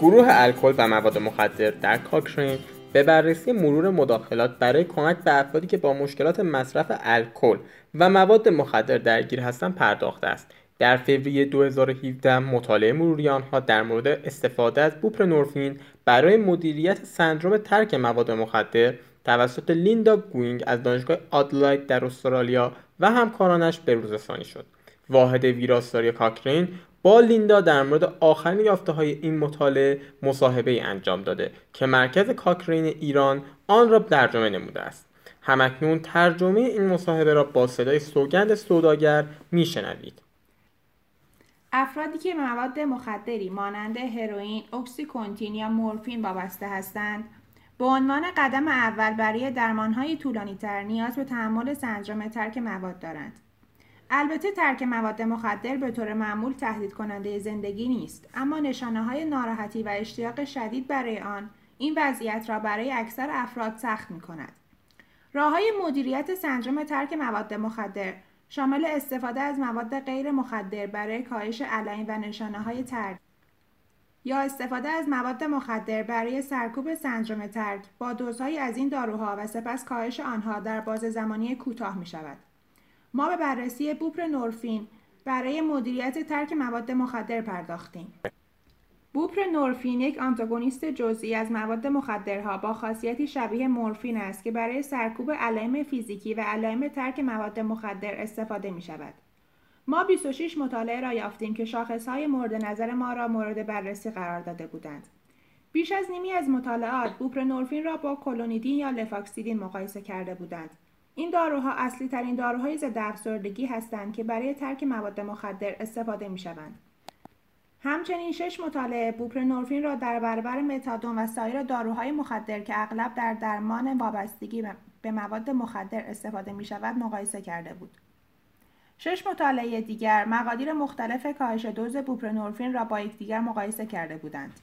گروه الکل و مواد مخدر در کاکرین به بررسی مرور مداخلات برای کمک به افرادی که با مشکلات مصرف الکل و مواد مخدر درگیر هستند پرداخته است. در فوریه 2017 مطالعه مروری آنها در مورد استفاده از بوپرنورفین برای مدیریت سندروم ترک مواد مخدر توسط لیندا گوینگ از دانشگاه آدلاید در استرالیا و همکارانش به روزرسانی شد. واحد ویراستاری کاکرین با لیندا در مورد آخرین یافته های این مطالعه مصاحبه انجام داده که مرکز کاکرین ایران آن را ترجمه نموده است. همکنون ترجمه این مصاحبه را با صدای سوگند سوداگر میشنوید. افرادی که به مواد مخدری مانند هروئین، اکسیکونتین یا مورفین وابسته هستند به عنوان قدم اول برای درمانهای طولانیتر نیاز به تحمل سندروم ترک مواد دارند. البته ترک مواد مخدر به طور معمول تهدید کننده زندگی نیست اما نشانه های ناراحتی و اشتیاق شدید برای آن این وضعیت را برای اکثر افراد سخت می کند. راه های مدیریت سندروم ترک مواد مخدر شامل استفاده از مواد غیر مخدر برای کاهش علائم و نشانه های ترک یا استفاده از مواد مخدر برای سرکوب سندروم ترک با دوزهایی از این داروها و سپس کاهش آنها در باز زمانی کوتاه می شود. ما به بررسی بوپرنورفین برای مدیریت ترک مواد مخدر پرداختیم. بوپرنورفین یک آنتاگونیست جزئی از مواد مخدرها با خاصیتی شبیه مورفین است که برای سرکوب علائم فیزیکی و علائم ترک مواد مخدر استفاده می شود. ما 26 مطالعه را یافتیم که شاخصهای مورد نظر ما را مورد بررسی قرار داده بودند. بیش از نیمی از مطالعات بوپرنورفین را با کلونیدین یا لفاکسیدین مقایسه کرده بودند. این داروها اصلی ترین داروهای ضد افسردگی هستند که برای ترک مواد مخدر استفاده می شوند. همچنین شش مطالعه بوپرنورفین را در برابر متادون و سایر داروهای مخدر که اغلب در درمان وابستگی به مواد مخدر استفاده می شود مقایسه کرده بود. شش مطالعه دیگر مقادیر مختلف کاهش دوز بوپرنورفین را با یکدیگر مقایسه کرده بودند.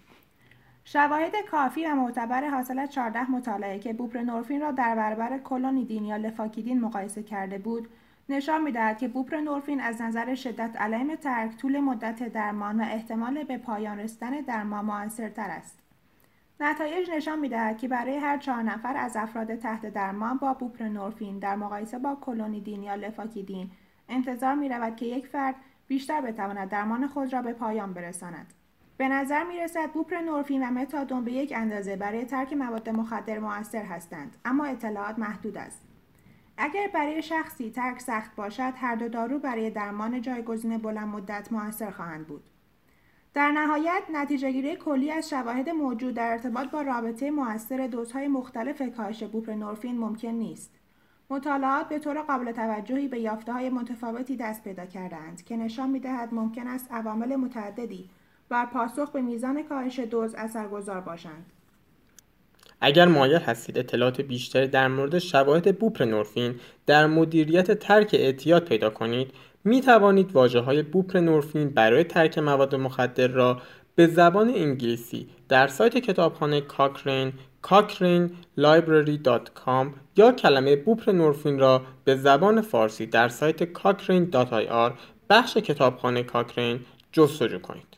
شواهد کافی و معتبر حاصل از 14 مطالعه که بوپرنورفین را در برابر کلونیدین یا لفاکیدین مقایسه کرده بود نشان می‌دهد که بوپرنورفین از نظر شدت علائم ترک طول مدت درمان و احتمال به پایان رسیدن درمان موثرتر است نتایج نشان می‌دهد که برای هر چهار نفر از افراد تحت درمان با بوپرنورفین در مقایسه با کلونیدین یا لفاکیدین انتظار می رود که یک فرد بیشتر بتواند درمان خود را به پایان برساند. به نظر می رسد بوپرنورفین و متادون به یک اندازه برای ترک مواد مخدر موثر هستند اما اطلاعات محدود است. اگر برای شخصی ترک سخت باشد هر دو دارو برای درمان جایگزین بلند مدت موثر خواهند بود. در نهایت نتیجه گیری کلی از شواهد موجود در ارتباط با رابطه موثر دوزهای مختلف کاهش بوپرنورفین ممکن نیست. مطالعات به طور قابل توجهی به یافته های متفاوتی دست پیدا کردند که نشان می دهد ممکن است عوامل متعددی بر پاسخ به میزان کاهش دوز اثرگذار باشند. اگر مایل هستید اطلاعات بیشتری در مورد شواهد بوپرنورفین در مدیریت ترک اعتیاد پیدا کنید می توانید واجه های بوپرنورفین برای ترک مواد مخدر را به زبان انگلیسی در سایت کتابخانه کاکرین cochranelibrary.com یا کلمه بوپرنورفین را به زبان فارسی در سایت cochrane.ir بخش کتابخانه کاکرین جستجو کنید.